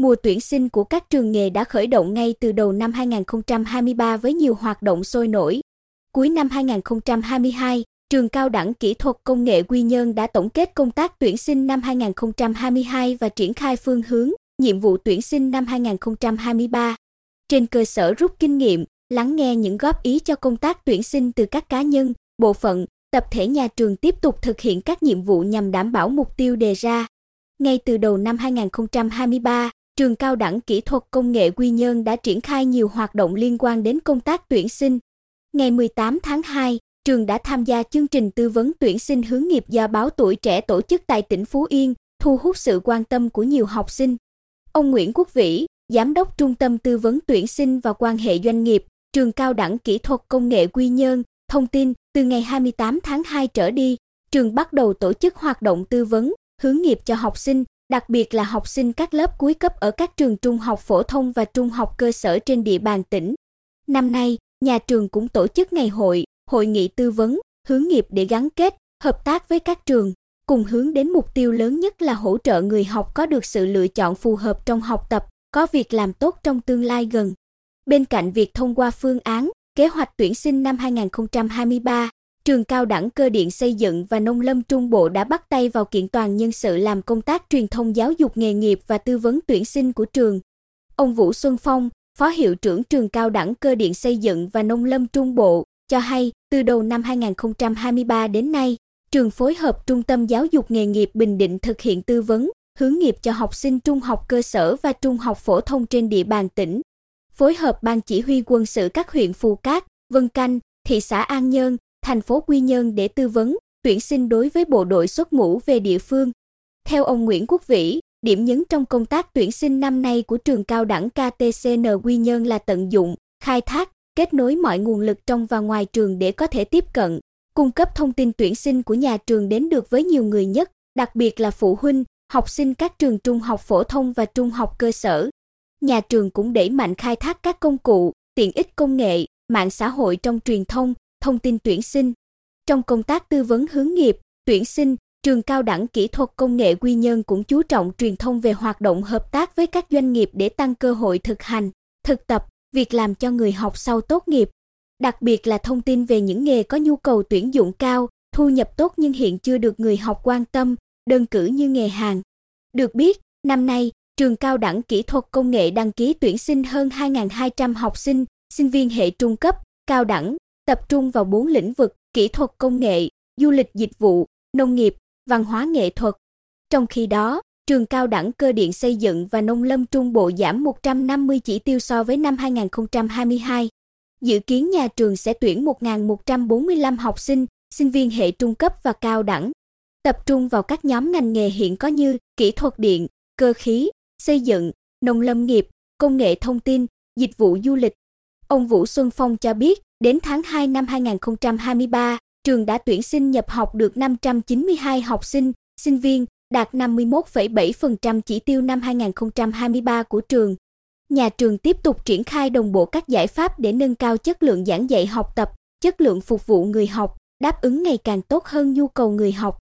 Mùa tuyển sinh của các trường nghề đã khởi động ngay từ đầu năm 2023 với nhiều hoạt động sôi nổi. Cuối năm 2022, Trường Cao đẳng Kỹ thuật Công nghệ Quy Nhơn đã tổng kết công tác tuyển sinh năm 2022 và triển khai phương hướng, nhiệm vụ tuyển sinh năm 2023. Trên cơ sở rút kinh nghiệm, lắng nghe những góp ý cho công tác tuyển sinh từ các cá nhân, bộ phận, tập thể nhà trường tiếp tục thực hiện các nhiệm vụ nhằm đảm bảo mục tiêu đề ra. Ngay từ đầu năm 2023, Trường Cao đẳng Kỹ thuật Công nghệ Quy Nhơn đã triển khai nhiều hoạt động liên quan đến công tác tuyển sinh. Ngày 18 tháng 2, trường đã tham gia chương trình tư vấn tuyển sinh hướng nghiệp do báo tuổi trẻ tổ chức tại tỉnh Phú Yên, thu hút sự quan tâm của nhiều học sinh. Ông Nguyễn Quốc Vĩ, Giám đốc Trung tâm Tư vấn Tuyển sinh và Quan hệ Doanh nghiệp, Trường Cao đẳng Kỹ thuật Công nghệ Quy Nhơn, thông tin từ ngày 28 tháng 2 trở đi, trường bắt đầu tổ chức hoạt động tư vấn, hướng nghiệp cho học sinh, đặc biệt là học sinh các lớp cuối cấp ở các trường trung học phổ thông và trung học cơ sở trên địa bàn tỉnh. Năm nay, nhà trường cũng tổ chức ngày hội, hội nghị tư vấn, hướng nghiệp để gắn kết, hợp tác với các trường, cùng hướng đến mục tiêu lớn nhất là hỗ trợ người học có được sự lựa chọn phù hợp trong học tập, có việc làm tốt trong tương lai gần. Bên cạnh việc thông qua phương án, kế hoạch tuyển sinh năm 2023, Trường Cao đẳng Cơ điện Xây dựng và Nông lâm Trung Bộ đã bắt tay vào kiện toàn nhân sự làm công tác truyền thông giáo dục nghề nghiệp và tư vấn tuyển sinh của trường. Ông Vũ Xuân Phong, Phó Hiệu trưởng Trường Cao đẳng Cơ điện Xây dựng và Nông lâm Trung Bộ, cho hay từ đầu năm 2023 đến nay, trường phối hợp Trung tâm Giáo dục Nghề nghiệp Bình Định thực hiện tư vấn, hướng nghiệp cho học sinh trung học cơ sở và trung học phổ thông trên địa bàn tỉnh. Phối hợp Ban Chỉ huy quân sự các huyện Phù Cát, Vân Canh, thị xã An Nhơn, thành phố Quy Nhơn để tư vấn, tuyển sinh đối với bộ đội xuất ngũ về địa phương. Theo ông Nguyễn Quốc Vĩ, điểm nhấn trong công tác tuyển sinh năm nay của trường cao đẳng KTCN Quy Nhơn là tận dụng, khai thác, kết nối mọi nguồn lực trong và ngoài trường để có thể tiếp cận, cung cấp thông tin tuyển sinh của nhà trường đến được với nhiều người nhất, đặc biệt là phụ huynh, học sinh các trường trung học phổ thông và trung học cơ sở. Nhà trường cũng đẩy mạnh khai thác các công cụ, tiện ích công nghệ, mạng xã hội trong truyền thông, thông tin tuyển sinh. Trong công tác tư vấn hướng nghiệp, tuyển sinh, trường cao đẳng kỹ thuật công nghệ Quy Nhơn cũng chú trọng truyền thông về hoạt động hợp tác với các doanh nghiệp để tăng cơ hội thực hành, thực tập, việc làm cho người học sau tốt nghiệp. Đặc biệt là thông tin về những nghề có nhu cầu tuyển dụng cao, thu nhập tốt nhưng hiện chưa được người học quan tâm, đơn cử như nghề hàng. Được biết, năm nay, trường cao đẳng kỹ thuật công nghệ đăng ký tuyển sinh hơn 2.200 học sinh, sinh viên hệ trung cấp, cao đẳng, tập trung vào bốn lĩnh vực: kỹ thuật công nghệ, du lịch dịch vụ, nông nghiệp, văn hóa nghệ thuật. Trong khi đó, trường cao đẳng cơ điện xây dựng và nông lâm trung bộ giảm 150 chỉ tiêu so với năm 2022. Dự kiến nhà trường sẽ tuyển 1.145 học sinh, sinh viên hệ trung cấp và cao đẳng, tập trung vào các nhóm ngành nghề hiện có như kỹ thuật điện, cơ khí, xây dựng, nông lâm nghiệp, công nghệ thông tin, dịch vụ du lịch. Ông Vũ Xuân Phong cho biết, đến tháng 2 năm 2023, trường đã tuyển sinh nhập học được 592 học sinh, sinh viên, đạt 51,7% chỉ tiêu năm 2023 của trường. Nhà trường tiếp tục triển khai đồng bộ các giải pháp để nâng cao chất lượng giảng dạy học tập, chất lượng phục vụ người học, đáp ứng ngày càng tốt hơn nhu cầu người học.